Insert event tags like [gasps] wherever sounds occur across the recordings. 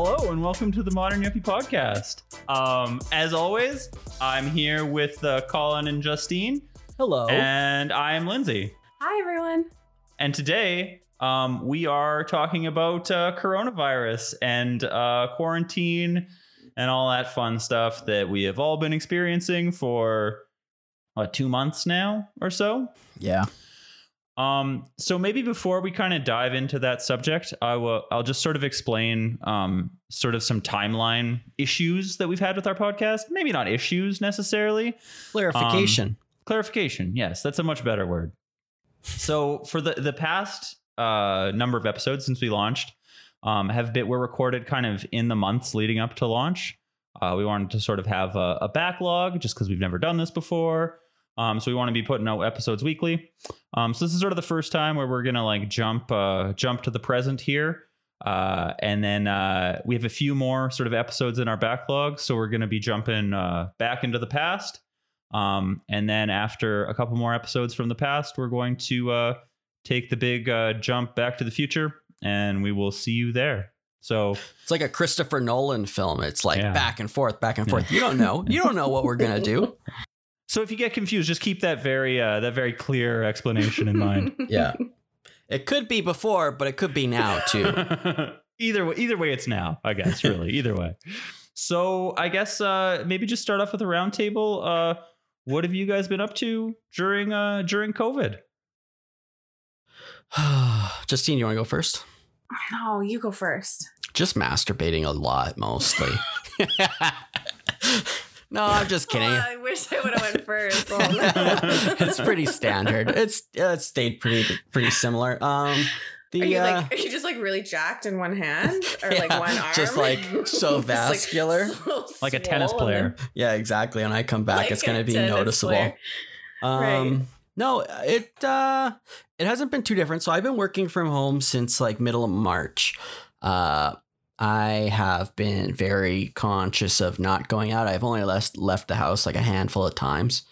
Hello and welcome to the Modern Yuppie Podcast. Um, as always, I'm here with uh, Colin and Justine, Hello. and I'm Lindsay. Hi, everyone. And today, um, we are talking about uh, coronavirus and uh, quarantine and all that fun stuff that we have all been experiencing for what two months now or so. yeah. Um, so maybe before we kind of dive into that subject, I will I'll just sort of explain um, sort of some timeline issues that we've had with our podcast. Maybe not issues necessarily. Clarification. Clarification. Yes, that's a much better word. So for the the past uh, number of episodes since we launched, um, have been were recorded kind of in the months leading up to launch. Uh, we wanted to sort of have a, a backlog just because we've never done this before. Um, so we want to be putting out episodes weekly. Um, so this is sort of the first time where we're gonna like jump uh, jump to the present here. Uh, and then uh, we have a few more sort of episodes in our backlog, so we're gonna be jumping uh, back into the past. Um, and then after a couple more episodes from the past, we're going to uh, take the big uh, jump back to the future, and we will see you there. So it's like a Christopher Nolan film. It's like Yeah. back and forth, back and Yeah. forth. [laughs] You don't know. You don't know what we're gonna do. So if you get confused, just keep that very uh, that very clear explanation in mind. [laughs] Yeah. It could be before, but it could be now too. [laughs] either way, either way, it's now. I guess really either way. So I guess uh, maybe just start off with a roundtable. Uh, what have you guys been up to during uh, during COVID? [sighs] Justine, you want to go first? No, you go first. Just masturbating a lot, mostly. [laughs] no, I'm just [laughs] kidding. Oh, I wish I would have went first. Oh, [laughs] no. it's pretty standard. It's uh, it stayed pretty pretty similar. Um, the Are you uh, like are you just like really jacked in one hand or like one arm? just, like, [laughs] so Just, like, vascular. so Like a tennis swollen. player. yeah, exactly. When I come back, Like it's gonna be noticeable. player. Um, Right. no, it uh, it hasn't been too different. So I've been working from home since like middle of March. Uh, I have been very conscious of not going out. I've only left left the house like a handful of times.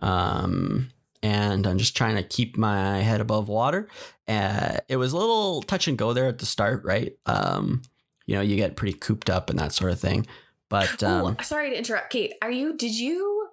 Um, and I'm just trying to keep my head above water. Uh, it was a little touch and go there at the start, right? Um, you know, you get pretty cooped up and that sort of thing. But um, oh, sorry to interrupt, Kate. Are you? Did you?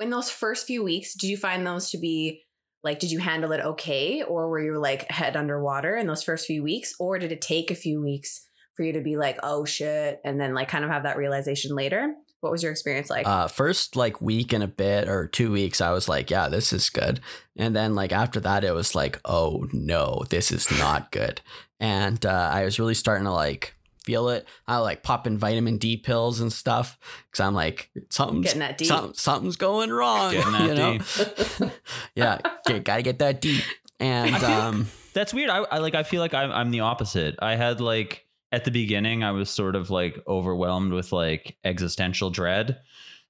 In those first few weeks, did you find those to be like? Did you handle it okay, or were you like head underwater in those first few weeks, or did it take a few weeks for you to be like, oh shit, and then like kind of have that realization later? What was your experience like? uh, first like week and a bit or two weeks, I was like, yeah, this is good. And then like after that, it was like, oh no, this is not good. And uh, I was really starting to like feel it. I like popping vitamin D pills and stuff because I'm like something's Getting that D. some- something's going wrong. Getting [laughs] that you know? [laughs] Yeah, get, gotta get that D. And um, That's weird. I, I like. I feel like I'm. I'm the opposite. I had like at the beginning, I was sort of like overwhelmed with like existential dread,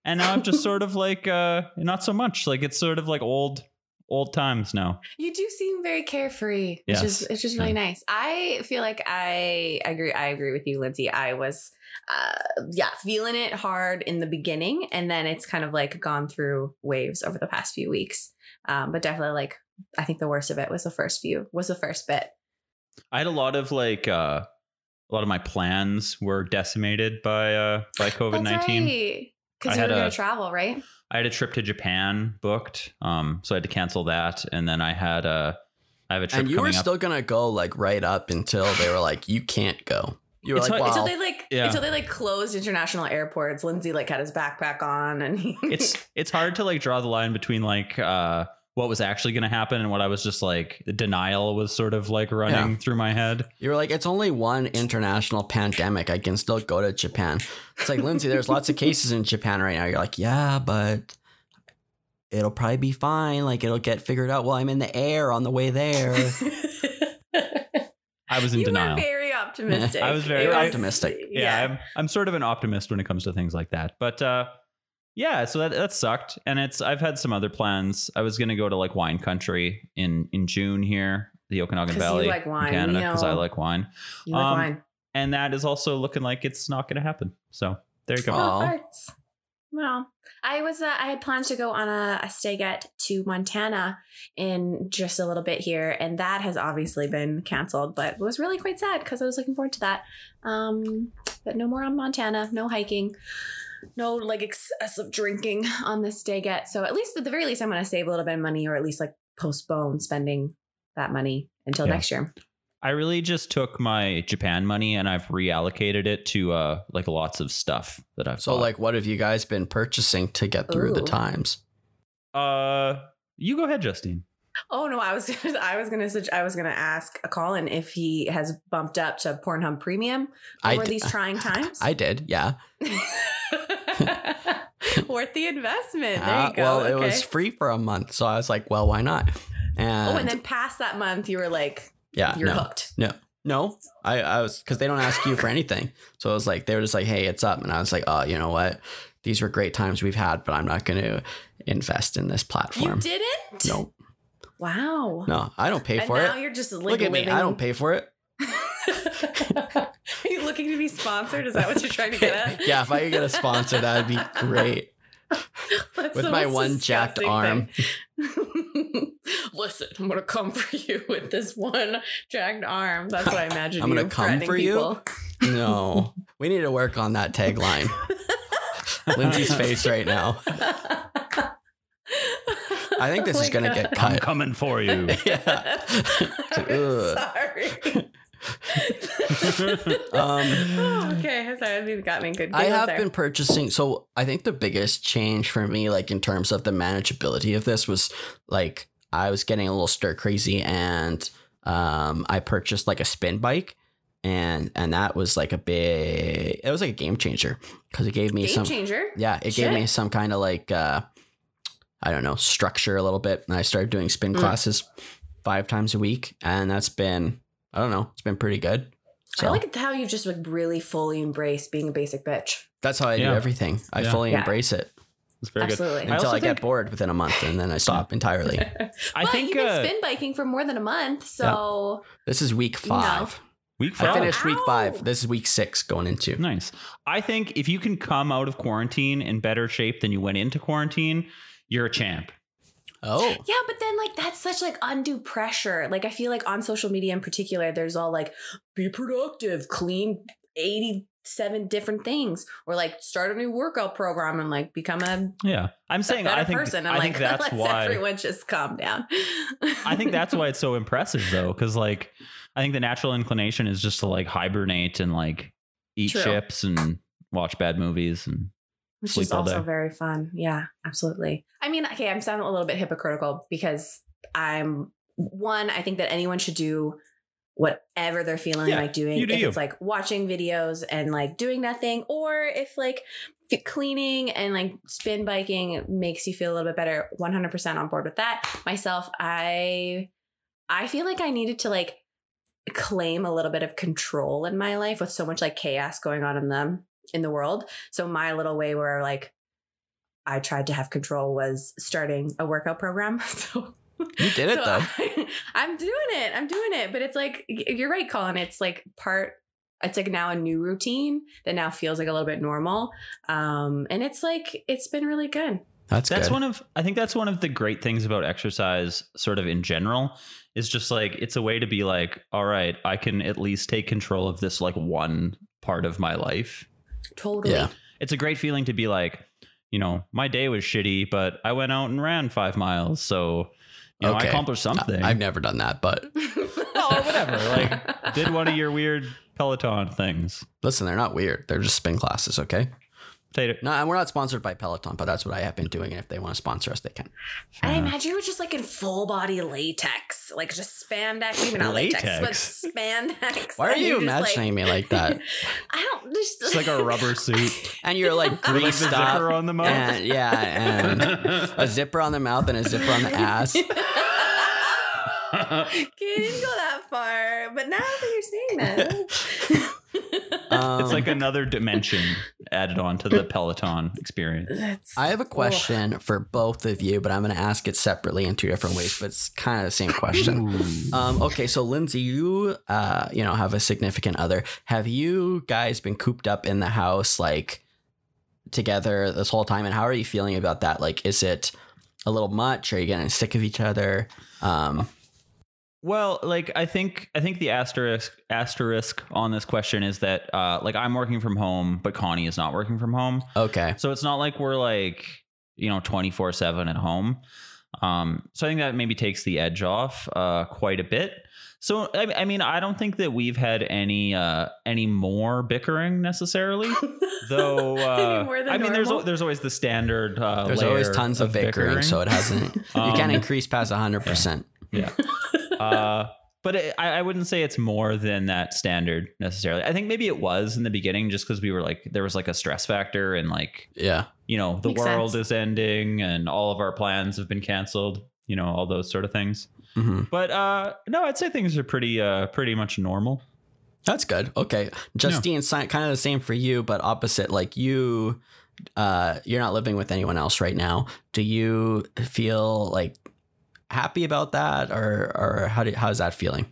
and now I'm just [laughs] sort of like uh not so much. Like it's sort of like old old times now. You do seem very carefree, Yes. which is it's just really nice. I feel like I agree. I agree with you, Lindsay. I was, uh, yeah, feeling it hard in the beginning, and then it's kind of like gone through waves over the past few weeks. Um, but definitely, like I think the worst of it was the first few, was the first bit. I had a lot of like uh a lot of my plans were decimated by uh by [gasps] COVID nineteen. I Because you had were going a- to travel, right? I had a trip to Japan booked, um, so I had to cancel that, and then I had a I have a trip to the and you were coming up. still gonna go like right up until they were like, you can't go. You were It's like, wow. Until they like, Yeah. until they like closed international airports. Lindsay like had his backpack on, and he, it's it's hard to like draw the line between like uh what was actually going to happen and what I was just like denial was sort of like running Yeah. through my head. You were like, it's only one international pandemic. I can still go to Japan. It's like, Lindsay, there's lots of cases in Japan right now. You're like, yeah, but it'll probably be fine. Like, it'll get figured out while I'm in the air on the way there. I was in you denial. were very optimistic. [laughs] I was very It optimistic. yeah, I'm, I'm sort of an optimist when it comes to things like that. But uh, yeah, so that that sucked, and it's I've had some other plans. I was gonna go to like wine country in in June here, the Okanagan 'Cause you Valley, like wine, Canada, because I like wine, You like Um, wine. and that is also looking like it's not gonna happen. So there you go. Aw. Oh. Well, I was uh, I had plans to go on a, a stagette to Montana in just a little bit here, and that has obviously been canceled. But it was really quite sad because I was looking forward to that. Um, but no more on Montana, no hiking, no like excessive drinking [laughs] on this stagette. So at least at the very least, I'm going to save a little bit of money, or at least like postpone spending that money until Yeah. next year. I really just took my Japan money and I've reallocated it to uh like lots of stuff that I've So, bought. like, what have you guys been purchasing to get through the times? uh you go ahead, Justine. Oh no, I was gonna, [laughs] I was gonna sug- I was gonna ask a Colin if he has bumped up to Pornhub Premium I over d- these trying [laughs] times. I did, yeah. [laughs] Worth the investment. There Uh, you go. well, it was free for a month, so I was like, well, why not? And, oh, and then past that month, you were like, yeah, you're no, hooked. no, I, I was because they don't ask you for anything, so it was like they were just like, hey, it's up, and I was like, oh, you know what? These were great times we've had, but I'm not going to invest in this platform. You didn't? No, Wow. no, I don't pay and for now it. you're just Look at me, I don't pay for it. [laughs] Are you looking to be sponsored? Is that what you're trying to get at? [laughs] yeah, if I could get a sponsor, that would be great. [laughs] That's With my one jacked arm. [laughs] Listen, I'm gonna come for you with this one jacked arm. That's what I imagine. I'm gonna you come threatening for you? No, we need to work on that tagline. Lindsay's face right now. I think this Oh is gonna God. get I'm cut. coming for you. yeah. I'm sorry. [laughs] Um, okay, I'm sorry. You got me good. I have there. been purchasing. So I think the biggest change for me, like in terms of the manageability of this, was like I was getting a little stir crazy, and um, I purchased like a spin bike, and and that was like a big. It was like a game changer because it gave me game some. changer. Yeah, it gave me some kind of like uh, I don't know structure a little bit, and I started doing spin Mm. classes five times a week, and that's been I don't know, it's been pretty good. So I like how you just like really fully embrace being a basic bitch. that's how I do everything. I Yeah. fully Yeah. embrace it It's very Absolutely. good. Until also I, get think- bored within a month, and then I stop [laughs] entirely. I but think you've been uh, spin biking for more than a month, so This is week No. five. week I five. finished week five. This is week six going into. Nice. I think if you can come out of quarantine in better shape than you went into quarantine, you're a champ. Oh, yeah. But then like that's such like undue pressure. Like I feel like on social media in particular, there's all like be productive, clean eighty seven different things, or like start a new workout program and like become a Yeah. I'm saying I think person. And I like think that's [laughs] let's why everyone just calm down. I think that's why it's so impressive though cuz like I think the natural inclination is just to like hibernate and like eat True. chips and watch bad movies and which Sleep is all also day. very fun. Yeah, absolutely. I mean, okay, I'm sounding a little bit hypocritical because I'm one. I think that anyone should do whatever they're feeling Yeah, like doing. you do if you. it's like watching videos and like doing nothing, or if like cleaning and like spin biking makes you feel a little bit better. 100% on board with that. Myself, I I feel like I needed to like claim a little bit of control in my life with so much like chaos going on in them in the world. So my little way where like I tried to have control was starting a workout program. [laughs] So you did it so though. I, [laughs] I'm doing it. I'm doing it. But it's like you're right, Colin. It's like part. It's like now a new routine that now feels like a little bit normal. Um, and it's like it's been really good. That's that's good. one of I think that's one of the great things about exercise sort of in general is just like it's a way to be like all right, I can at least take control of this like one part of my life. Totally. Yeah. It's a great feeling to be like, you know, my day was shitty, but I went out and ran 5 miles, so you know, I accomplished something. I've never done that, but [laughs] oh, whatever. Like did one of your weird Peloton things. listen, they're not weird. They're just spin classes, okay? Tater. No, and we're not sponsored by Peloton, but that's what I have been doing. And if they want to sponsor us, they can. I Uh, imagine you were just like in full body latex, like just spandex, even not latex, but Latex? spandex. Why are you you're just, imagining me like that? [laughs] I don't. Just, It's like a rubber [laughs] suit. And you're like With, like the zipper on the mouth. And yeah, and a zipper on the mouth and a zipper on the ass. Okay, you didn't go that far, but now that you're saying that, [laughs] Um, it's like another dimension added on to the Peloton experience. That's- I have a question for both of you, but I'm going to ask it separately in two different ways, but it's kind of the same question. Um, okay, so Lindsay, you uh, you know have a significant other. Have you guys been cooped up in the house like together this whole time, and how are you feeling about that? Like, is it a little much? Are you getting sick of each other? Um, Well, like I think I think the asterisk asterisk on this question is that uh like I'm working from home, but Connie is not working from home. okay, So it's not like we're like, you know, 24/7 at home. Um so I think that maybe takes the edge off uh quite a bit. So I, I mean, I don't think that we've had any uh any more bickering necessarily. [laughs] Though uh, more than I mean there's normal? there's always the standard uh there's always tons of, bickering, so it hasn't. [laughs] you can't Um, increase past hundred percent. Yeah. [laughs] uh, but it, I, I wouldn't say it's more than that standard necessarily. I think maybe it was in the beginning just because we were like, there was like a stress factor and like, Yeah, you know, the Makes world sense. is ending and all of our plans have been canceled, you know, all those sort of things. hmm But uh, no, I'd say things are pretty, uh, pretty much normal. that's good. Okay, Justine, si- kind of the same for you, but opposite. Like you, uh, you're not living with anyone else right now. Do you feel like happy about that, or or how do, how's that feeling?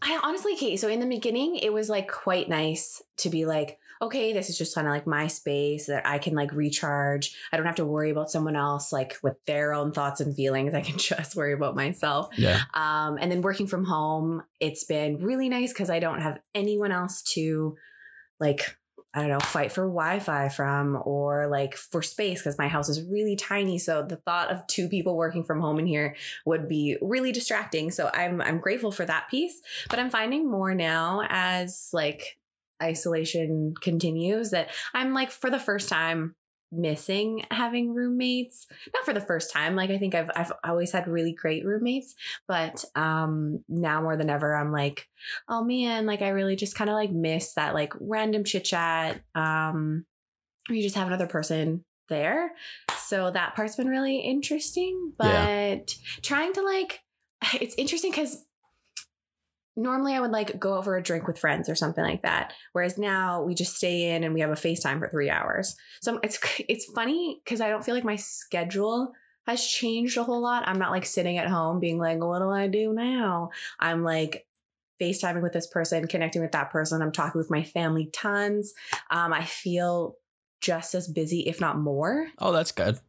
I honestly, Kate, so in the beginning, it was like quite nice to be like, okay, this is just kind of like my space that I can like recharge. I don't have to worry about someone else like with their own thoughts and feelings. [laughs] I can just worry about myself. Yeah, Um, and then working from home, it's been really nice because I don't have anyone else to like, I don't know, fight for Wi Fi from or like for space because my house is really tiny. So the thought of two people working from home in here would be really distracting. So I'm I'm grateful for that piece. But I'm finding more now as like isolation continues that I'm like for the first time missing having roommates not for the first time like i think i've i've always had really great roommates but um now more than ever i'm like oh man like i really just kind of like miss that like random chit chat um where you just have another person there so that part's been really interesting but Yeah. trying to like [sighs] it's interesting because normally I would like go over a drink with friends or something like that. Whereas now we just stay in and we have a FaceTime for three hours. So it's [laughs] it's funny because I don't feel like my schedule has changed a whole lot. I'm not like sitting at home being like, what do I do now? I'm like FaceTiming with this person, connecting with that person. I'm talking with my family tons. Um, I feel just as busy, if not more. Oh, that's good.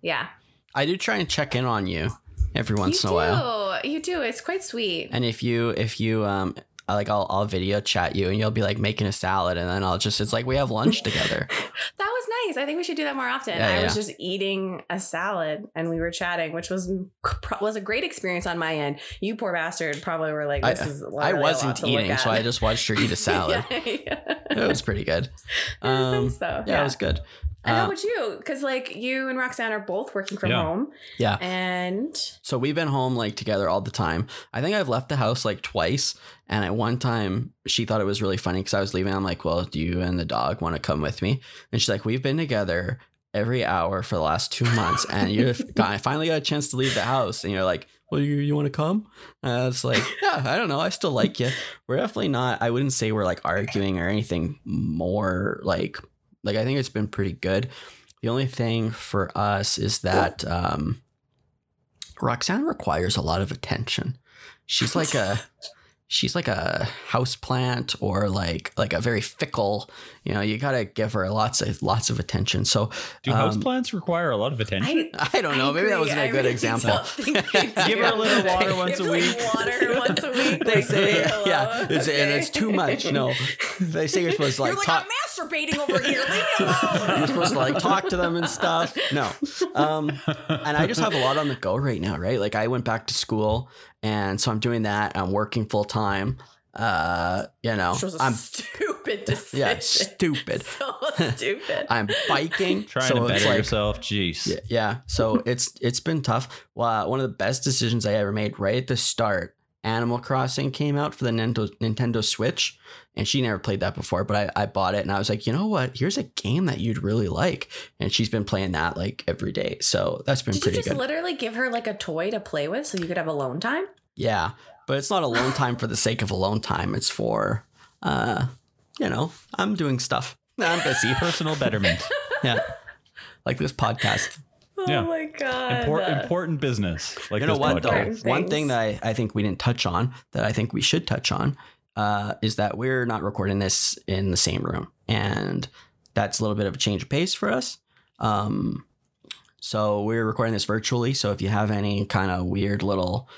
Yeah. I do try and check in on you every once you in a do. while. You do. It's quite sweet. And if you if you um I like I'll I'll video chat you and you'll be like making a salad and then I'll just it's like we have lunch together. [laughs] That was nice. I think we should do that more often. Yeah, I was just eating a salad and we were chatting, which was was a great experience on my end. You poor bastard probably were like, I- "This is." I literally a wasn't eating, so I just watched her eat a [laughs] salad. yeah, yeah. It was pretty good. Was Um, nice though. yeah, it was good. And how Uh, about you? Because like you and Roxanne are both working from Yeah. home, yeah. and So we've been home like together all the time. I think I've left the house like twice. And at one time, she thought it was really funny because I was leaving. I'm like, well, do you and the dog want to come with me? And she's like, we've been together every hour for the last two months. And you I [laughs] finally got a chance to leave the house. And you're like, well, you, you want to come? And I was like, [laughs] yeah, I don't know. I still like you. We're definitely not, I wouldn't say we're like arguing or anything more like, like, I think it's been pretty good. The only thing for us is that, um, Roxanne requires a lot of attention. She's like a [laughs] she's like a house plant or like like a very fickle, you know, you got to give her lots of lots of attention. So Do Um, houseplants require a lot of attention? I I don't know, maybe that wasn't a I good really example. don't think [laughs] they Give her a little water once Give a week. water once a week. they like, say hello. yeah, it's, and it's too much. No, they say you're supposed to like, You're like, talk. I'm masturbating over here. Leave me [laughs] alone. You're supposed to like talk to them and stuff. No, um, and I just have a lot on the go right now, right? Like I went back to school, and so I'm doing that. I'm working full time. Uh, you know, Which was a I'm stupid [laughs] decision. yeah, stupid. [laughs] so stupid. I'm biking, Trying so to better like, yourself. Jeez. Yeah, yeah. So it's it's been tough. Well, one of the best decisions I ever made right at the start. Animal Crossing came out for the Nintendo Nintendo Switch, and she never played that before. But I, I bought it, and I was like, you know what? Here's a game that you'd really like, and she's been playing that like every day. So that's been Did you pretty just good. literally give her like a toy to play with so you could have alone time? yeah, but it's not alone [sighs] time for the sake of alone time. It's for, uh, you know, I'm doing stuff. I'm busy. Personal betterment. Yeah, [laughs] like this podcast. Yeah. Oh my god. Import, important business. Like you know this what though? podcast. One thing that I, I think we didn't touch on that I think we should touch on uh, is that we're not recording this in the same room, and that's a little bit of a change of pace for us. Um, so we're recording this virtually. So if you have any kind of weird little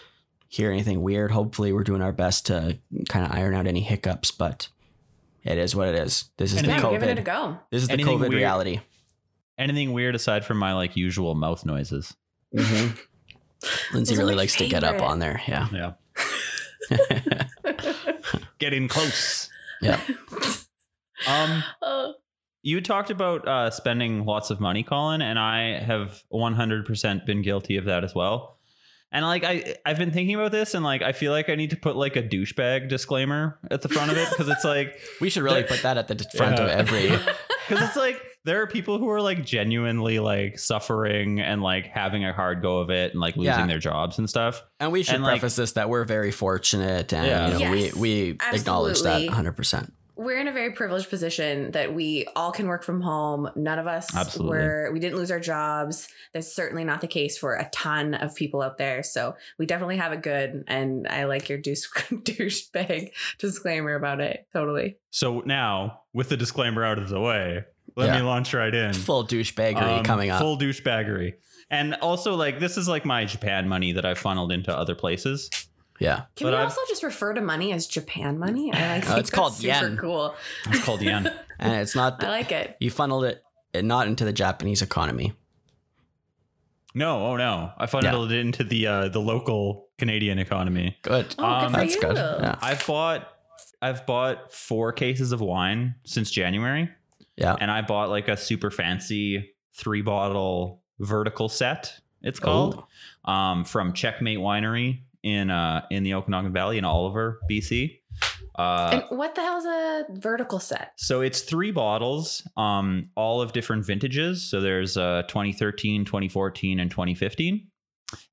hear anything weird, hopefully we're doing our best to kind of iron out any hiccups. But it is what it is. This is And the Yeah, then we're giving it a COVID. go. This is the Anything COVID weird- reality. Anything weird aside from my like usual mouth noises? Mhm. Lindsay really my likes to get up on there. Yeah. Yeah. [laughs] Getting close. yeah. [laughs] Um, you talked about uh, spending lots of money, Colin, and I have 100% been guilty of that as well. And like I, I've been thinking about this, and like I feel like I need to put like a douchebag disclaimer at the front of it because it's like [laughs] We should really put that at the front of every. because it's like there are people who are like genuinely like suffering and like having a hard go of it and like losing Yeah. their jobs and stuff. And we should And, like- preface this that we're very fortunate and Yeah. you know, Yes, we, we acknowledge that 100%. we're in a very privileged position that we all can work from home. None of us Absolutely. were we didn't lose our jobs. That's certainly not the case for a ton of people out there. So we definitely have it good. And I like your douche [laughs] douchebag disclaimer about it. Totally. So now, with the disclaimer out of the way, let Yeah. me launch right in. Full douchebaggery Um, coming up. Full douchebaggery. And also, like, this is like my Japan money that I've funneled into other places. yeah. Can But we I've- also just refer to money as Japan money? I like Uh, think it's called that's super yen. cool. It's called yen. [laughs] And it's not, I like it. you funneled it not into the Japanese economy. No, oh no. I funneled it into the uh, the local Canadian economy. Good. Oh, Um, good That's you. good. Yeah. I've bought I've bought four cases of wine since January. Yeah. And I bought like a super fancy three bottle vertical set, it's called. Um, from Checkmate Winery in uh in the Okanagan Valley in Oliver, BC. Uh and what the hell is a vertical set? So it's three bottles, um, all of different vintages. So there's uh, 2013, 2014, and 2015.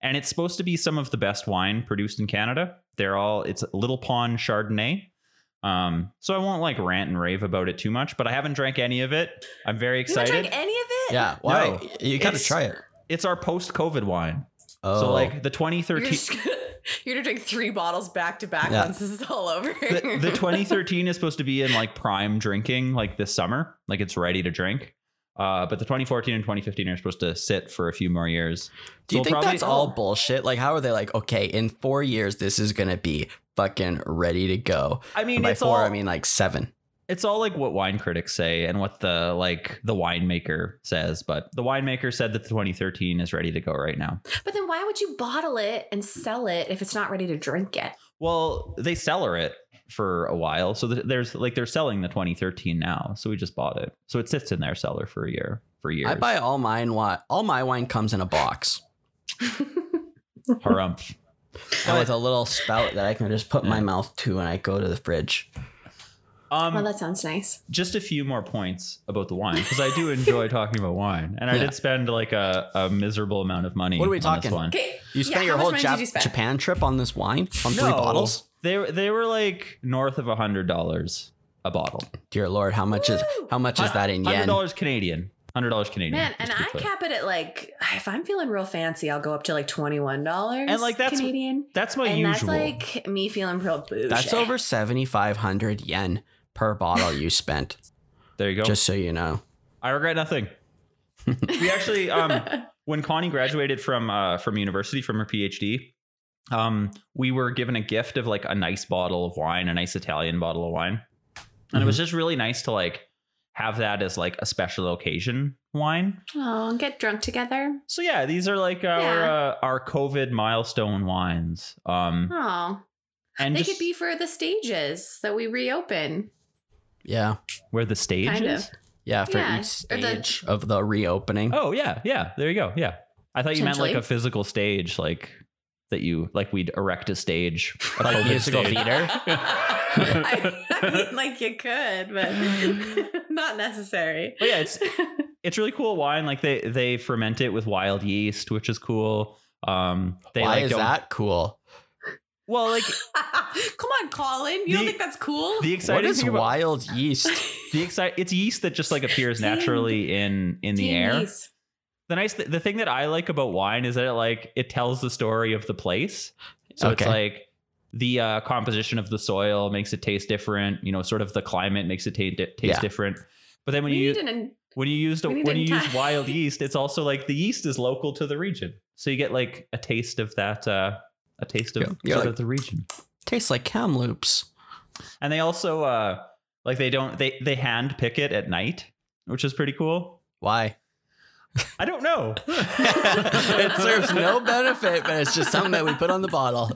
And it's supposed to be some of the best wine produced in Canada. They're all, it's Little Pawn Chardonnay. Um, so I won't like rant and rave about it too much, but I haven't drank any of it. I'm very excited. You haven't drank any of it? Yeah. Why? No, you got to it's- try it. It's our post COVID wine. Oh. So like the You're, 2013. just gonna, [laughs] you're gonna drink three bottles back to back Yeah. once this is all over. the, the 2013 is supposed to be in like prime drinking like this summer like it's ready to drink uh, but the 2014 and 2015 are supposed to sit for a few more years Do you So think probably- that's all bullshit? Like, how are they like, okay, in four years, this is going to be fucking ready to go? i mean And by it's four, all I mean like seven. it's all like what wine critics say and what the like the winemaker says but the winemaker said that the 2013 is ready to go right now but then why would you bottle it and sell it if it's not ready to drink yet? well they cellar it for a while so th- there's like they're selling the 2013 now so we just bought it so it sits in their cellar for a year for years I buy all mine. Wine. All my wine comes in a box [laughs] harumph and with a little spout that I can just put my mouth to when I go to the fridge. um well, that sounds nice. just a few more points about the wine because I do enjoy talking about wine, and I Yeah. did spend like a, a miserable amount of money. What are we on talking? This wine. Okay. You spent yeah, your how whole much money Jap- you spend? Japan trip on this wine on three No, bottles. They were- they were like north of a hundred dollars a bottle. Dear Lord, how much is how much is that in Hundred yen? dollars Canadian. Hundred dollars Canadian. Man, and I clear. cap it at like if I'm feeling real fancy, I'll go up to like twenty one dollars. And, like, that's- Canadian. That's my usual. and usual. that's like me feeling real bougie. That's over seventy five hundred yen per bottle you [laughs] spent. there you go. Just so you know. I regret nothing. [laughs] we actually, um, [laughs] when Connie graduated from uh, from university from her PhD, um, we were given a gift of like a nice bottle of wine, a nice Italian bottle of wine, and it was just really nice to like have that as like a special occasion wine. Oh, and get drunk together. So yeah, these are like our Yeah. uh, our COVID milestone wines. Um, Oh, and they just could be for the stages that we reopen. Yeah. where the stage Kind is. of. Yeah, for Yeah, each or the- stage of the reopening. Oh yeah, yeah. There you go. Yeah, I thought you meant like a physical stage, like that you like we'd erect a stage, a Like COVID musical stage. theater? [laughs] I, [laughs] I mean, like you could, but [laughs] not necessary. But yeah, it's it's really cool wine. Like they they ferment it with wild yeast, which is cool. Um, they Why like is don't- that cool? Well, like [laughs] Come on, Colin. You don't think that's cool? the exciting is thing about wild yeast? the excite it's yeast that just like appears Canned- naturally in in the Canned air. yeast. The nice th- the thing that I like about wine is that it like it tells the story of the place. So it's like the uh, composition of the soil makes it taste different. You know, sort of the climate makes it ta- di- taste Yeah. different. But then when we you an when you used we need when an you use wild [laughs] yeast, it's also like the yeast is local to the region, so you get like a taste of that, uh, a taste of Yeah, yeah, sort like- of the region. Tastes like Kamloops. And they also uh, like they don't they they hand pick it at night, which is pretty cool. Why? I don't know. [laughs] [laughs] it serves no benefit, but it's just something that we put on the bottle.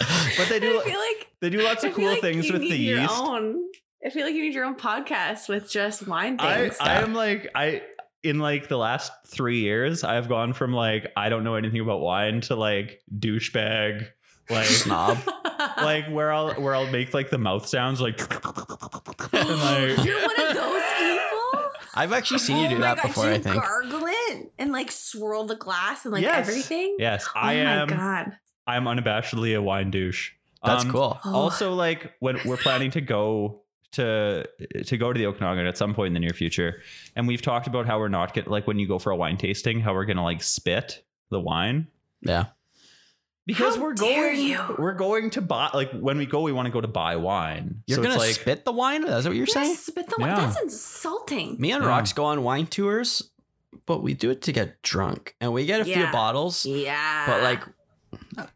[laughs] But they do I feel like they do lots of cool like things you with need the your yeast. Own. I feel like you need your own podcast with just wine things. I am like I in like the last three years, I've gone from like I don't know anything about wine to like douchebag, like Snob. [laughs] like where I'll where I'll make like the mouth sounds like [laughs] and like You're one of those people. I've actually seen you Oh do my that God, before, you I think. Gargle it and like swirl the glass and like Yes. everything. yes, Oh I am my god. I'm unabashedly a wine douche. That's Um, cool. Oh. Also, like when we're [laughs] planning to go to to go to the Okanagan at some point in the near future, and we've talked about how we're not get like when you go for a wine tasting, how we're gonna like spit the wine Yeah. because How we're going you. we're going to buy like when we go we want to go to buy wine. You're so gonna it's like spit the wine? Is that what you're saying? Yes, but the Yeah. that's insulting. Me and Yeah. Rox go on wine tours, but we do it to get drunk. And we get a few bottles, yeah. but like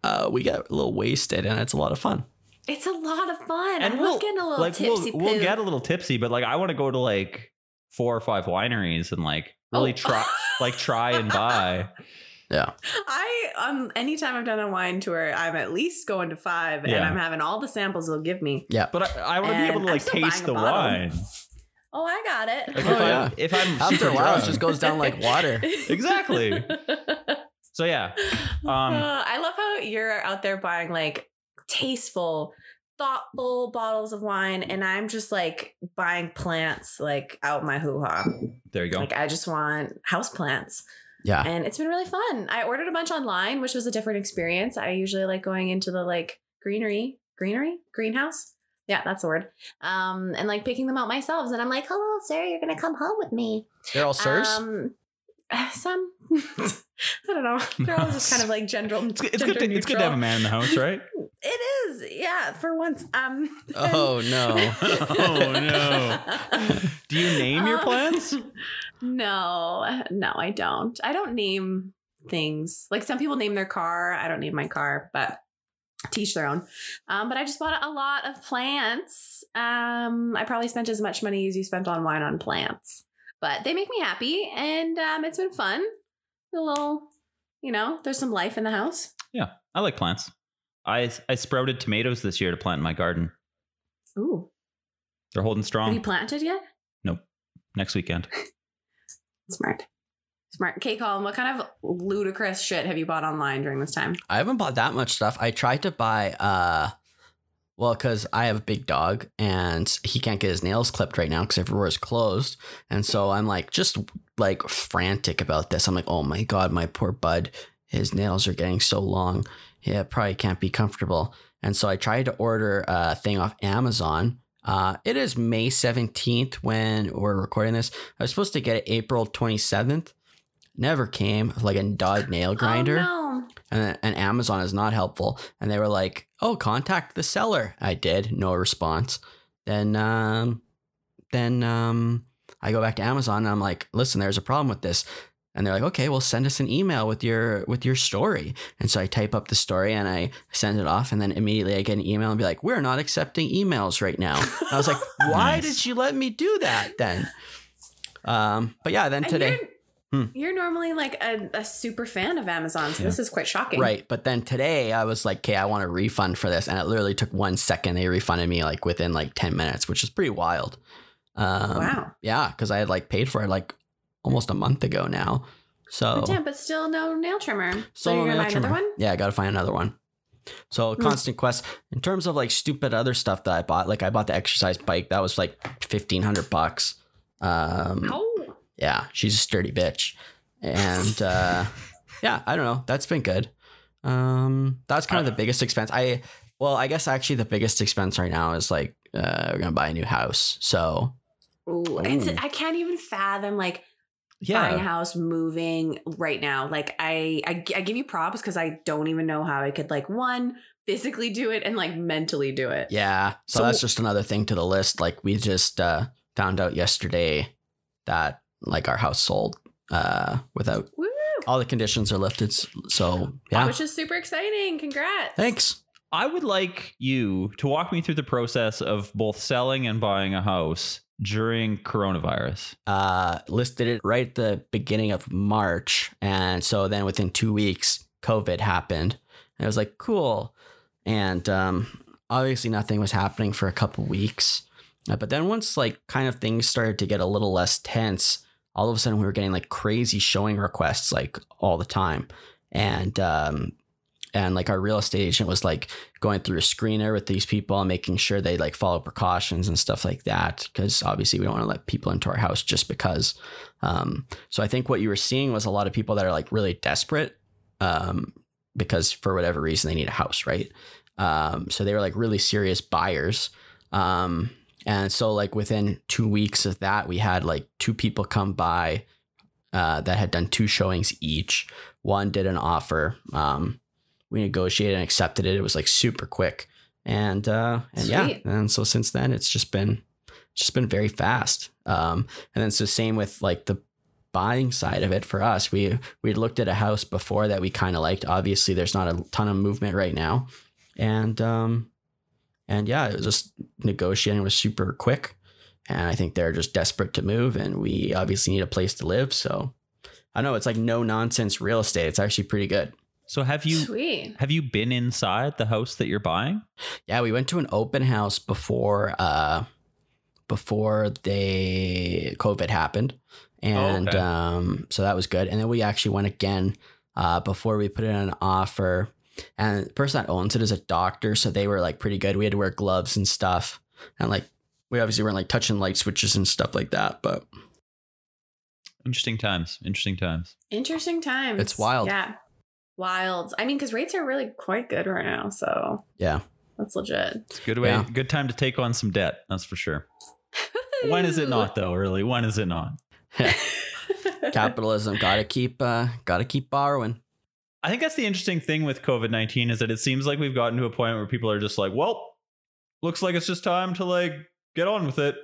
uh, we get a little wasted and it's a lot of fun. it's a lot of fun. And I we'll- love getting a little like we'll, we'll get a little tipsy, but like I want to go to like four or five wineries and like really Oh. try like try and buy. [laughs] Yeah. I um anytime I've done a wine tour, I'm at least going to five, and I'm having all the samples they'll give me. Yeah. But I, I want to be able to like taste the wine. Oh, I got it. Like Oh, if, yeah. I'm, if I'm After a while, it just goes down like water. [laughs] Exactly. [laughs] So yeah, Um, Uh, I love how you're out there buying like tasteful, thoughtful bottles of wine, and I'm just like buying plants like out my hoo ha. there you go. Like I just want house plants, Yeah. and it's been really fun. I ordered a bunch online, which was a different experience. I usually like going into the like greenery, greenery, greenhouse. Yeah, that's the word. Um, and like picking them out myself, and I'm like, "Hello, sir, you're gonna come home with me." They're all sirs? Um, [laughs] some [laughs] I don't know. [laughs] They're all just kind of like general. it's, good- it's good. To, it's good to have a man in the house, right? It is, yeah. For once, um. oh no. oh no. Do you name your Um, plants? No, no, I don't. I don't name things. Like some people name their car. I don't name my car, but teach their own. Um, but I just bought a lot of plants. Um, I probably spent as much money as you spent on wine on plants, but they make me happy, and um, it's been fun. A little, you know, there's some life in the house. Yeah, I like plants. I I sprouted tomatoes this year to plant in my garden. Ooh, They're holding strong. have you planted yet? Nope. Next weekend. [laughs] Smart. Smart. Okay, Colin, what kind of ludicrous shit have you bought online during this time? I haven't bought that much stuff. I tried to buy uh well, because I have a big dog and he can't get his nails clipped right now because everywhere's closed. And so I'm like just like frantic about this. I'm like, oh my God, my poor bud. His nails are getting so long. Yeah, probably can't be comfortable. And so I tried to order a thing off Amazon. Uh, it is May 17th when we're recording this. I was supposed to get it April 27th. Never came, like a dog nail grinder Oh, no. And, and Amazon is not helpful. And they were like, "Oh, contact the seller." I did, no response. Then, um, then um, I go back to Amazon and I'm like, "Listen, there's a problem with this." And they're like, "Okay, well, send us an email with your with your story." And so I type up the story and I send it off, and then immediately I get an email and be like, "We're not accepting emails right now." And I was like, [laughs] "Why Nice. did you let me do that then?" Um, but yeah, then And today. You're, Hmm. you're normally like a, a super fan of Amazon, so Yeah. this is quite shocking. Right. But then today I was like, okay, I want a refund for this. And it literally took one second. They refunded me like within like 10 minutes, which is pretty wild. Um, Wow. Yeah. Cause I had like paid for it like almost a month ago now. So, But, damn, but still no nail trimmer. so Still you're gonna buy another trimmer. one? yeah, I got to find another one. So Hmm. constant quest in terms of like stupid other stuff that I bought, like I bought the exercise bike. That was like 1500 bucks. Um, Oh. Yeah, she's a sturdy bitch. And uh [laughs] yeah, I don't know. That's been good. Um that's kind of the biggest expense. I well, I guess actually the biggest expense right now is like uh we're gonna buy a new house. So Ooh. I can't even fathom like buying a house, moving right now. Like I, I, I give you props because I don't even know how I could like one physically do it and like mentally do it. yeah. So, So- that's just another thing to the list. Like we just uh found out yesterday that like our house sold uh, without Woo! all the conditions are lifted. So yeah, Which is super exciting. Congrats. thanks. I would like you to walk me through the process of both selling and buying a house during coronavirus. uh, listed it right at the beginning of March. And so then within two weeks, COVID happened. And it was like, cool. And um, obviously, nothing was happening for a couple weeks. Uh, but then once like kind of things started to get a little less tense, all of a sudden we were getting like crazy showing requests like all the time. And um, and like our real estate agent was like going through a screener with these people and making sure they like follow precautions and stuff like that because obviously we don't want to let people into our house just because. Um, so i think what you were seeing was a lot of people that are like really desperate um, because for whatever reason they need a house right? Um, so they were like really serious buyers. Um, and so like within two weeks of that we had like two people come by uh, that had done two showings each one did an offer um, we negotiated and accepted it. It was like super quick. And uh and yeah, and so since then it's just been it's just been very fast. Um and then so same with like the buying side of it for us. We we looked at a house before that we kind of liked. Obviously there's not a ton of movement right now. And um and yeah, it was just negotiating was super quick. And I think they're just desperate to move and we obviously need a place to live, so I know it's like no nonsense real estate. It's actually pretty good. So have you Sweet. have you been inside the house that you're buying? Yeah, we went to an open house before uh before they COVID happened. And okay. um so that was good. And then we actually went again uh before we put in an offer. And the person that owns it is a doctor, so they were like pretty good. We had to wear gloves and stuff. And like we obviously weren't like touching light switches and stuff like that, but Interesting times. Interesting times. Interesting times. It's wild. Yeah. Wild. I mean, because rates are really quite good right now. So yeah. that's legit. It's a good way, Yeah. good time to take on some debt. That's for sure. [laughs] When is it not though? Really? When is it not? [laughs] Capitalism gotta keep uh gotta keep borrowing. I think that's the interesting thing with COVID nineteen is that it seems like we've gotten to a point where people are just like, well, looks like it's just time to like get on with it.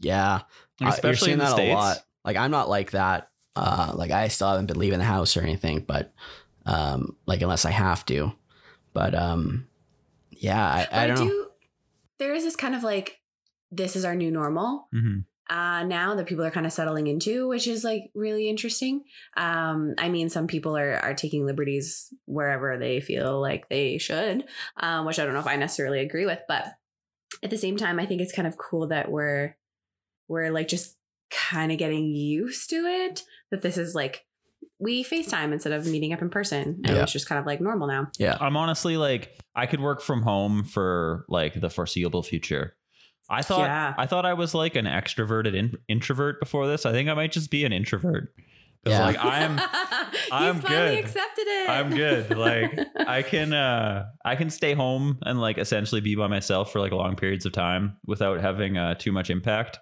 Yeah. Like, Uh, especially in the that states. a lot. Like I'm not like that. Uh, like I still haven't been leaving the house or anything, but um, like unless I have to. But um, yeah, I, But I don't know. There is this kind of like, this is our new normal. Mhm. uh, now that people are kind of settling into, which is like really interesting. Um, I mean, some people are are taking liberties wherever they feel like they should, um, which I don't know if I necessarily agree with, but at the same time, I think it's kind of cool that we're we're like just kind of getting used to it. That this is like we FaceTime instead of meeting up in person, and Yeah. it's just kind of like normal now. Yeah, I'm honestly like, I could work from home for like the foreseeable future. I thought Yeah. I thought I was like an extroverted in- introvert before this. I think I might just be an introvert. Because Yeah. like I'm [laughs] I'm finally good. accepted it. I'm good. Like [laughs] I can uh I can stay home and like essentially be by myself for like long periods of time without having uh too much impact.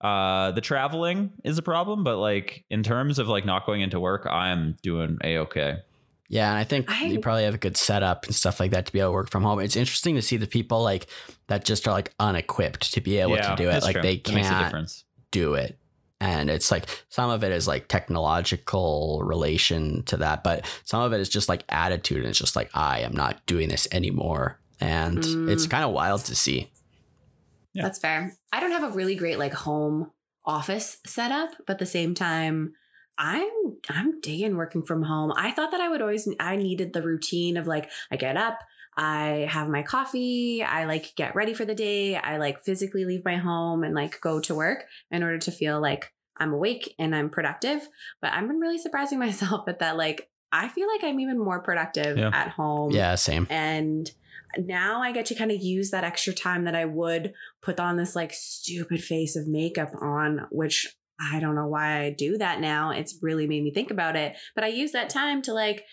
Uh the traveling is a problem, but like in terms of like not going into work, I'm doing a okay. yeah, and I think I- you probably have a good setup and stuff like that to be able to work from home. It's interesting to see the people like that just are like unequipped to be able to do it. Like true. they That makes a can't do it. And it's like some of it is like technological relation to that, but some of it is just like attitude. And it's just like, I am not doing this anymore. And Mm. it's kind of wild to see. Yeah. That's fair. I don't have a really great like home office setup, but at the same time, I'm I'm digging working from home. I thought that I would always I needed the routine of like I get up, I have my coffee, I like get ready for the day, I like physically leave my home and like go to work in order to feel like I'm awake and I'm productive. But I've been really surprising [laughs] myself at that like I feel like I'm even more productive Yeah. at home Yeah, same. and now I get to kind of use that extra time that I would put on this like stupid face of makeup on, which I don't know why I do that now. It's really made me think about it. But I use that time to like,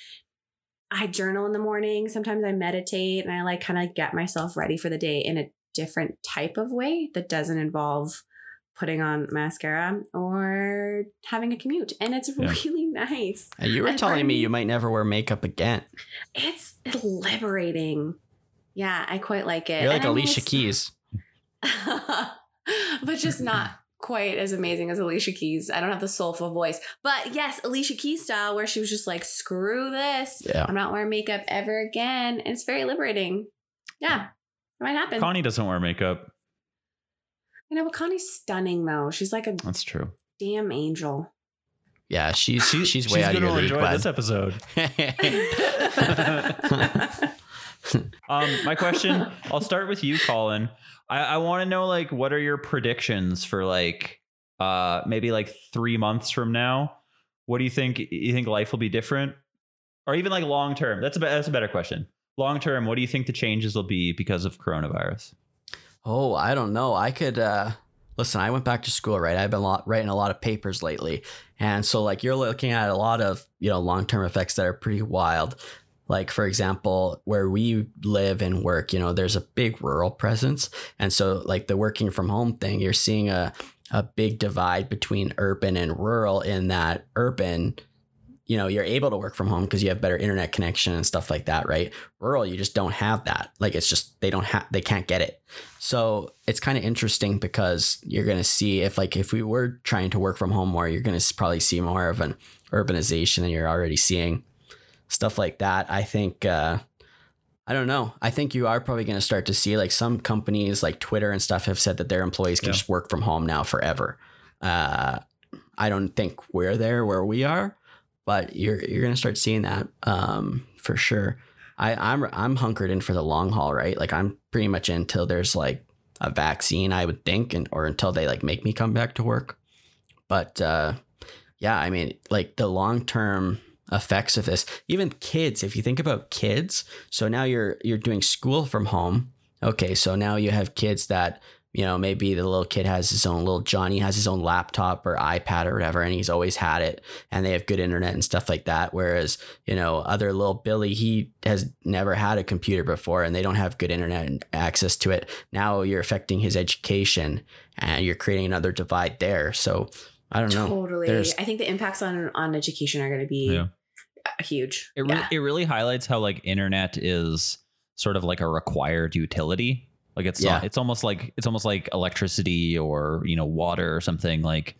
I journal in the morning. Sometimes I meditate and I like kind of get myself ready for the day in a different type of way that doesn't involve putting on mascara or having a commute. And it's Yeah. really nice. And you were And telling me you might never wear makeup again. It's liberating. Yeah, I quite like it. You're like And I mean, Alicia Keys. [laughs] but just not quite as amazing as Alicia Keys. I don't have the soulful voice. But yes, Alicia Keys style, where she was just like, screw this. Yeah. I'm not wearing makeup ever again. And it's very liberating. Yeah. It might happen. Connie doesn't wear makeup. you know, but Connie's stunning though. She's like a That's true. damn angel. Yeah, she's She- she's way out of gonna your league, enjoy bud. this episode. [laughs] [laughs] [laughs] [laughs] Um, my question, I'll start with you, Colin. I, I want to know like what are your predictions for like uh maybe like three months from now? What do you think? You think life will be different, or even like long term? That's a that's a better question. Long term, what do you think the changes will be because of coronavirus? Oh, I don't know. I could uh listen, I went back to school, right? I've been writing a lot of papers lately. And so like you're looking at a lot of, you know, long-term effects that are pretty wild. Like for example, where we live and work, you know, there's a big rural presence. And so like the working from home thing, you're seeing a a big divide between urban and rural in that urban you know you're able to work from home because you have better internet connection and stuff like that right? Rural you just don't have that. Like it's just they don't have they can't get it. So it's kind of interesting because you're going to see if like if we were trying to work from home more you're going to probably see more of an urbanization than you're already seeing stuff like that i think uh I don't know. I think you are probably going to start to see like some companies like Twitter and stuff have said that their employees can Yeah. just work from home now forever. Uh, I don't think we're there where we are, but you're you're gonna start seeing that um, for sure. I, I'm I'm hunkered in for the long haul, right? Like I'm pretty much in until there's like a vaccine, I would think, and or until they like make me come back to work. But uh, yeah, I mean, like the long term effects of this, even kids. If you think about kids, so now you're you're doing school from home. Okay, so now you have kids that you know, maybe the little kid has his own little Johnny has his own laptop or iPad or whatever, and he's always had it, and they have good internet and stuff like that. Whereas, you know, other little Billy, he has never had a computer before, and they don't have good internet and access to it. Now you're affecting his education, and you're creating another divide there. So I don't know. Totally. There's- I think the impacts on on education are going to be Yeah. Huge. It, yeah. it really highlights how like internet is sort of like a required utility. Like it's not, Yeah. it's almost like it's almost like electricity or you know water or something like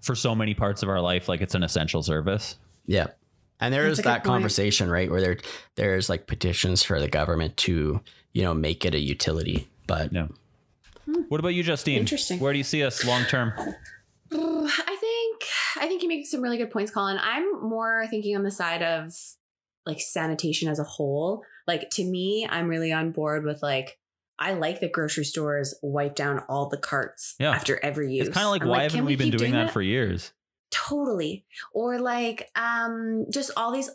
for so many parts of our life like it's an essential service. Yeah. And there That's is a good that point. conversation, right, where there there's like petitions for the government to, you know, make it a utility. But Yeah. Hmm. What about you, Justine? Interesting. Where do you see us long term? [sighs] I think I think you make some really good points, Colin. I'm more thinking on the side of like sanitation as a whole. Like to me, I'm really on board with like I like that grocery stores wipe down all the carts Yeah. after every use. It's kind of like I'm why can haven't we been keep doing that, for years? totally or like um just all these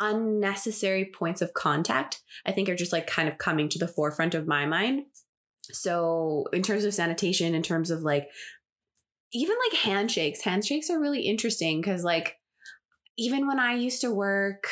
unnecessary points of contact i think are just like kind of coming to the forefront of my mind so in terms of sanitation in terms of like even like handshakes handshakes are really interesting because like even when i used to work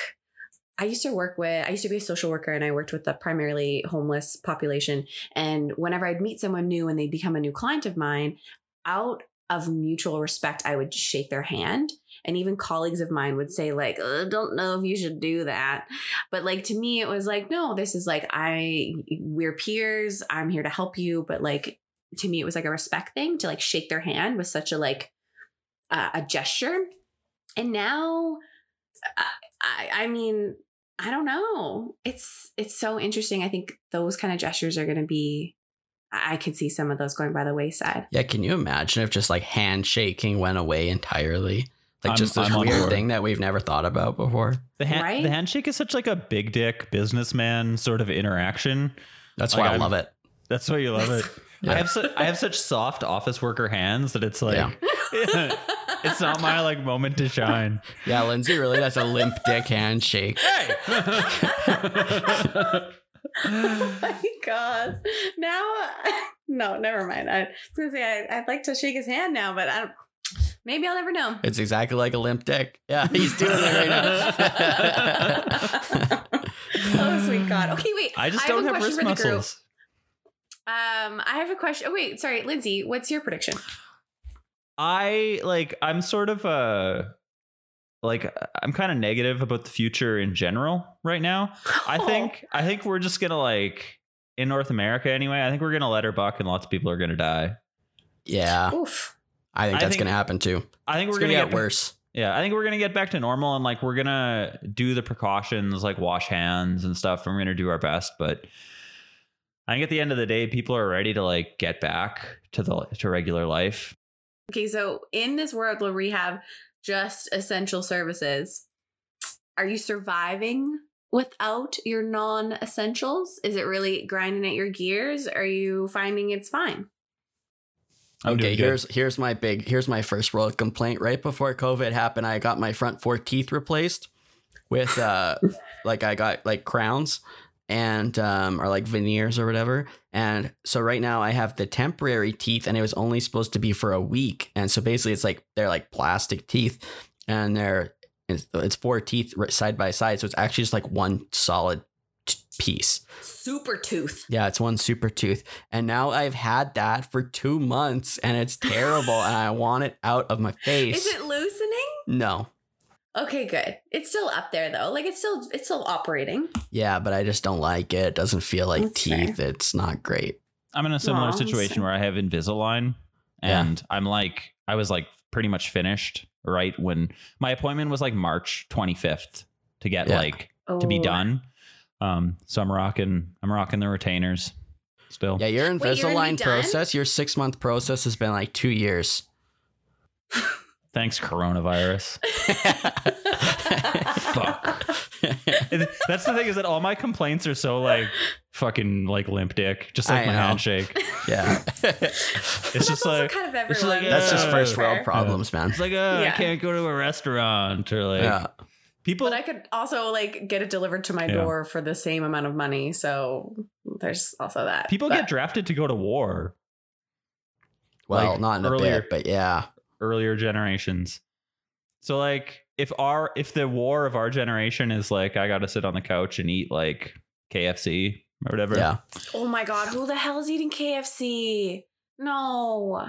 I used to work with, I used to be a social worker and I worked with the primarily homeless population. And whenever I'd meet someone new and they'd become a new client of mine, out of mutual respect, I would shake their hand. And even colleagues of mine would say, like, "Uh, don't know if you should do that. But like to me, it was like, no, this is like, I, we're peers. I'm here to help you. But like, to me, it was like a respect thing to like shake their hand with such a like, uh, a gesture. And now, I, I, I mean, I don't know. It's it's so interesting. I think those kind of gestures are going to be. I I could see some of those going by the wayside. yeah, can you imagine if just like handshaking went away entirely? Like I'm- just this I'm weird board. thing that we've never thought about before. The, hand, Right? the handshake is such like a big dick businessman sort of interaction. That's Like, why I I'm- love it. That's why you love [laughs] it. Yeah. I have su- I have such soft office worker hands that it's like Yeah. [laughs] it's not my like moment to shine. Yeah, Lindsay really that's a limp dick handshake. Hey. [laughs] oh my god! Now, [laughs] no, never mind. I was gonna say I, I'd like to shake his hand now, but I don't. Maybe I'll never know. It's exactly like a limp dick. Yeah, he's doing it right now. oh sweet God! Okay, wait. I just have don't a have question wrist for the group. muscles. Um, I have a question. Oh wait, sorry, Lindsay. What's your prediction? I like I'm sort of uh like I'm kind of negative about the future in general right now. I [laughs] Oh. think I think we're just gonna like in North America anyway. I think we're gonna let her buck and lots of people are gonna die. Yeah, Oof. I think I that's think- gonna happen too. I think It's we're gonna, gonna, get get worse. Yeah, I think we're gonna get back to normal and like we're gonna do the precautions, like wash hands and stuff. And we're gonna do our best, but I think at the end of the day, people are ready to like get back to the to regular life. Okay, so in this world where we have just essential services, are you surviving without your non essentials? Is it really grinding at your gears? Are you finding it's fine? I'm okay, doing good. here's here's my big here's my first world complaint. Right before COVID happened, I got my front four teeth replaced with uh [laughs] like I got like crowns and um or like veneers or whatever. And so right now I have the temporary teeth and it was only supposed to be for a week. And so basically it's like they're like plastic teeth and they're it's, it's four teeth side by side. So it's actually just like one solid t- piece. Super tooth. Yeah, it's one super tooth. And now I've had that for two months and it's terrible and I want it out of my face. Is it loosening? no. Okay, good. It's still up there though. Like it's still it's still operating. Yeah, but I just don't like it. It doesn't feel like That's fair. teeth. It's not great. I'm in a similar Aw, situation where I have Invisalign, Yeah. and I'm like, I was like pretty much finished right when my appointment was like March 25th to get Yeah. like to be Oh. done. Um, so I'm rocking, I'm rocking the retainers still. Yeah, your Wait, you're gonna be Invisalign done? process, your six month process has been like two years. [laughs] Thanks, coronavirus. [laughs] Fuck. That's the thing is that all my complaints are so like fucking like limp dick, just like I my know. handshake. [laughs] yeah. [laughs] It's That's just also like kind of it's everyone. like, That's just Yeah. first Fair. world problems, man. it's like uh, I Yeah. can't go to a restaurant or like Yeah. people. But I could also like get it delivered to my Yeah. door for the same amount of money. So there's also that. People But- get drafted to go to war. Well, Like, not in a earlier- bit, but yeah. Earlier generations. So like if our if the war of our generation is like I got to sit on the couch and eat like KFC or whatever. Yeah. Oh my god, who the hell is eating KFC? No.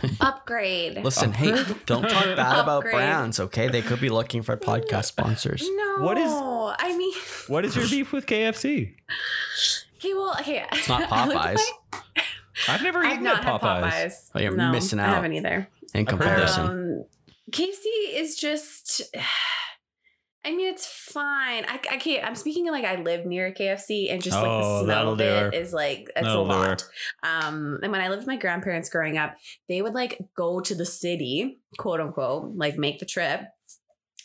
[laughs] Upgrade. Listen, hey, don't talk bad about brands, okay? They could be looking for podcast sponsors. No. What is- I mean What is your [laughs] beef with KFC? Okay, well, okay. It's not [laughs] I look at Popeyes I've never I've eaten not at had Popeyes. Popeyes. Oh, you're no, missing I out. haven't either. In I've heard that. comparison. Um, KFC is just. [sighs] I mean, it's fine. I, I can't. I'm speaking like I live near a KFC, and just like Oh, the smell that'll of it is like it's That'll a lot. Um, and when I lived with my grandparents growing up, they would like go to the city, quote unquote, like make the trip.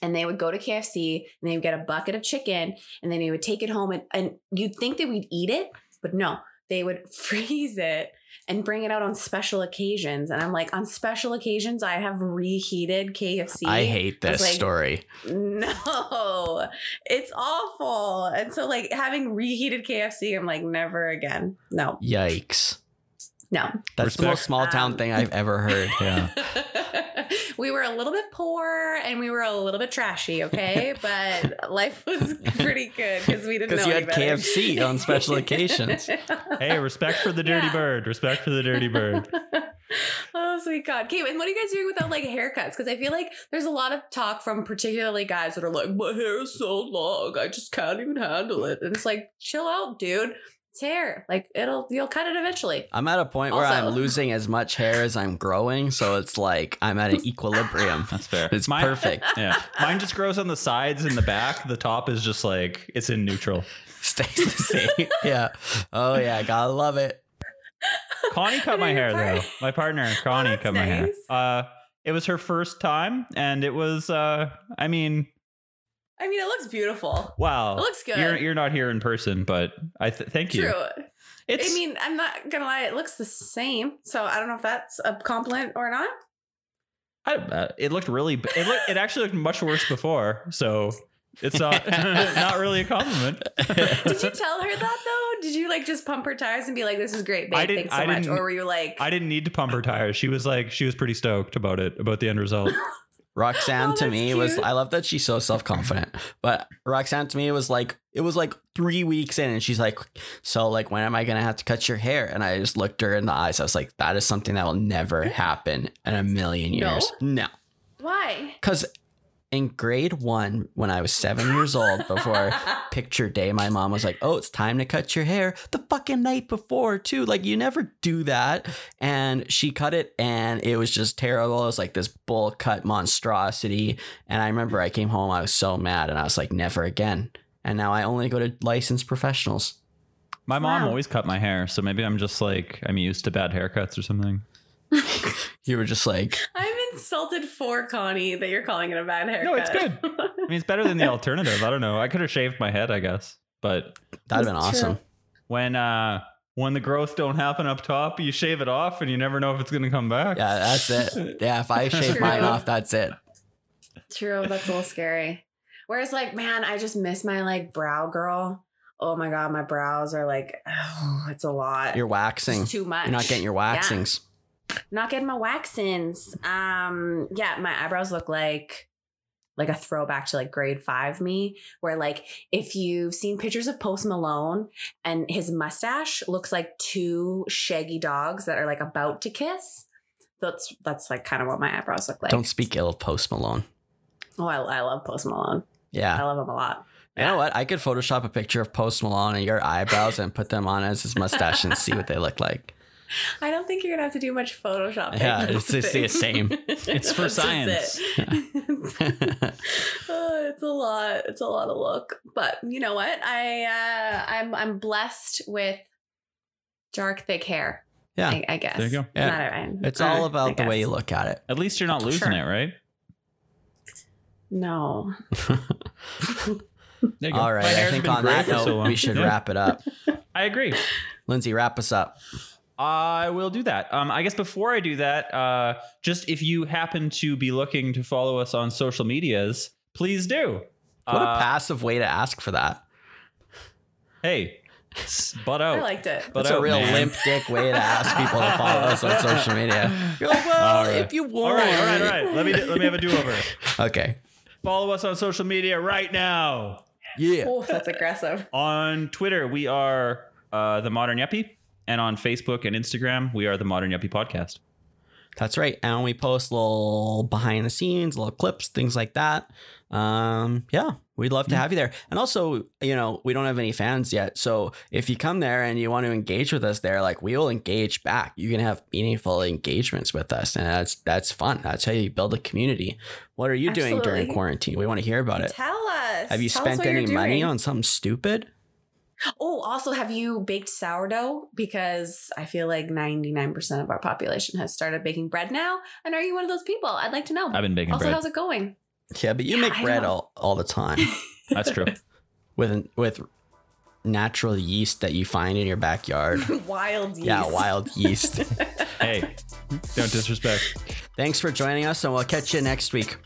And they would go to KFC and they would get a bucket of chicken and then they would take it home and, and you'd think that we'd eat it, but no, they would [laughs] freeze it and bring it out on special occasions. And I'm like, on special occasions, I have reheated KFC. I hate I this like, story. No, it's awful. And so, like, having reheated KFC, I'm like, never again. No, Yikes. no. That's the most small town Um, thing I've ever heard. Yeah. [laughs] we were a little bit poor and we were a little bit trashy, okay? [laughs] But life was [laughs] pretty good because we didn't know Because you had better. KFC on special [laughs] occasions. Hey, respect for the dirty Yeah. bird. Respect for the dirty bird. oh, sweet God. Okay, and what are you guys doing without like haircuts? Because I feel like there's a lot of talk from particularly guys that are like, my hair is so long, I just can't even handle it. And it's like, chill out, dude. It's hair. Like it'll you'll cut it eventually. I'm at a point where I'm [laughs] losing as much hair as I'm growing, so it's like I'm at an equilibrium. [laughs] That's fair. It's Mine- perfect. [laughs] Yeah. Mine just grows on the sides and the back. The top is just like it's in neutral. Stays the same. yeah. Oh yeah, gotta love it. Connie cut my then your hair though. My partner, Connie, that's cut my hair. Uh it was her first time and it was uh I mean, I mean, it looks beautiful. wow. It looks good. You're you're not here in person, but I th- thank you. True. It's I mean, I'm not gonna lie, it looks the same. So I don't know if that's a compliment or not. I, uh, it looked really it looked, it actually looked much worse before. So it's not [laughs] not really a compliment. [laughs] Did you [laughs] tell her that though? Did you like just pump her tires and be like, "This is great, babe. Thanks so much," or were you like, I didn't need to pump her tires. She was like she was pretty stoked about it, about the end result. Roxanne Oh, to me was. I love that she's so self confident. But Roxanne to me was like it was like three weeks in and she's like, So like when am I gonna have to cut your hair? And I just looked her in the eyes. I was like, that is something that will never happen in a million No? years. No. "Why?" Because in grade one, when I was seven years old, before [laughs] picture day, my mom was like, "Oh, it's time to cut your hair." The fucking night before, too. Like you never do that. And she cut it, and it was just terrible. It was like this bowl cut monstrosity. And I remember I came home, I was so mad, and I was like, "Never again." And now I only go to licensed professionals. My mom Wow. always cut my hair, so maybe I'm just like I'm used to bad haircuts or something. [laughs] You were just like, I'm insulted for Connie that you're calling it a bad haircut. No, it's good. [laughs] I mean, it's better than the alternative. I don't know. I could have shaved my head, I guess, but "That'd been That's true. awesome." when uh when the growth don't happen up top, you shave it off, and you never know if it's gonna come back. Yeah, that's it. Yeah, if I [laughs] shave mine off, that's it. True, that's a little scary. Whereas, like, man, I just miss my like brow girl. Oh my god, my brows are like, oh, [sighs] it's a lot. You're waxing. It's too much. You're not getting your waxings. Not getting my waxins. Um, yeah, my eyebrows look like like a throwback to like grade five me, where like if you've seen pictures of Post Malone and his mustache looks like two shaggy dogs that are like about to kiss. That's that's like kind of what my eyebrows look like. Don't speak ill of Post Malone. oh, I, I love Post Malone. Yeah, I love him a lot. You know what? I could Photoshop a picture of Post Malone and your eyebrows and put them on as his mustache and see what they look like. I don't think you're gonna have to do much Photoshop. Yeah, it's- it's the same. It's for [laughs] science. [laughs] oh, it's a lot. It's a lot of look. But you know what? I uh, I'm I'm blessed with dark, thick hair. Yeah. I, I guess. There you go. Yeah. Not everyone. It's Uh, all I about the way you look at it. At least you're not losing Sure. it, right? No. There you go. All right. My I think on that for so note, we should Yeah. wrap it up. [laughs] I agree. Lindsay, wrap us up. I will do that. Um, I guess before I do that, uh, just if you happen to be looking to follow us on social medias, please do. What a Uh, passive way to ask for that. Hey, s- butt out. I liked it. Butt That's a real man. limp dick way to ask people to follow us on [laughs] social media. You're like, well, All right. if you All want. right, all right, all right. Let me let me have a do over. [laughs] Okay. Follow us on social media right now. Yeah. Oh, that's aggressive. On Twitter, we are uh, the Modern Yuppie, and on Facebook and Instagram, we are the Modern Yuppie Podcast. That's right. And we post little behind the scenes, little clips, things like that. Um, yeah, we'd love to have you there. And also, you know, we don't have any fans yet. So if you come there and you want to engage with us there, like we will engage back. You can have meaningful engagements with us. And that's that's fun. That's how you build a community. What are you doing during quarantine? We want to hear about it. Tell us. Have you Tell spent any money on something stupid? Oh, also, have you baked sourdough? Because I feel like 99% of our population has started baking bread now. And are you one of those people? I'd like to know. I've been baking also, bread. how's it going? Yeah, but you Yeah, make I bread know. all, all the time [laughs] That's true. with with natural yeast that you find in your backyard. [laughs] Wild yeast. Yeah, wild yeast. hey, don't disrespect. Thanks for joining us, and we'll catch you next week.